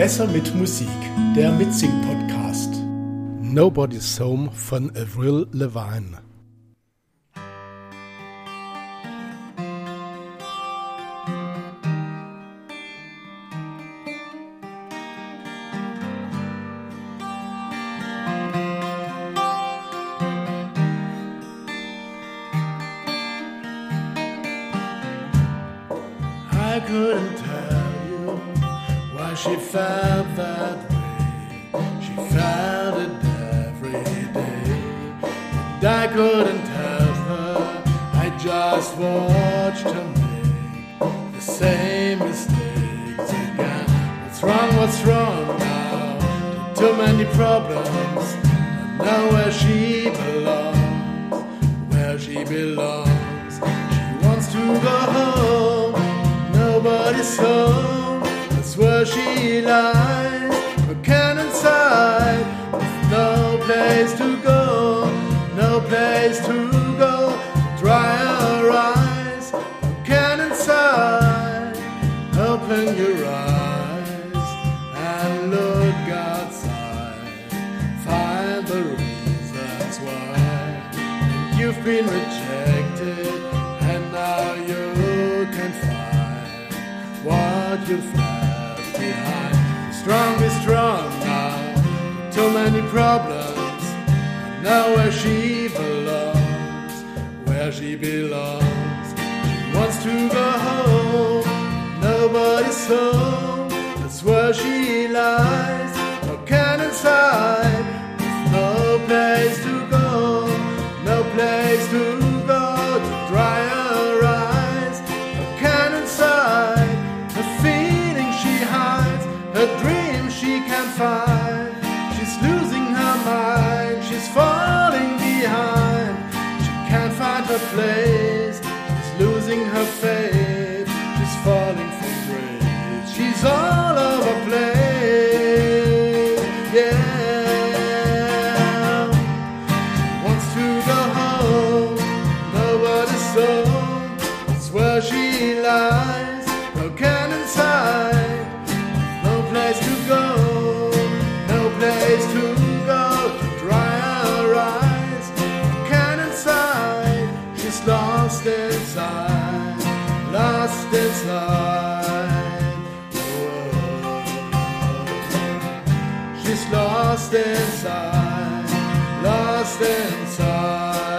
Besser mit Musik, der Mitsing-Podcast. Nobody's Home von Avril Levine. I couldn't she felt that way. She felt it every day. And I couldn't help her. I just watched her make the same mistakes again. What's wrong? What's wrong now? Too many problems. I know where she belongs. Where she belongs. She wants to go home. Nobody's home. Where she lies. A cannon side. No place to go. No place to go. Dry her eyes. A cannon side. Open your eyes and look outside. Find the reasons why you've been rejected, and now you can find what you've left problems. I know where she belongs. Where she belongs. She wants to go home. Nobody's home. That's where she lies. No cannon side. With no place to go. No place to go to dry her eyes. No cannon side. The feeling she hides. Her dream she can't find. Place. She's losing her faith. She's falling from grace. She's all over place. Yeah. Wants to go home. Nobody's home. That's where she lies. Lost inside. Lost inside. Whoa. She's lost inside, lost inside.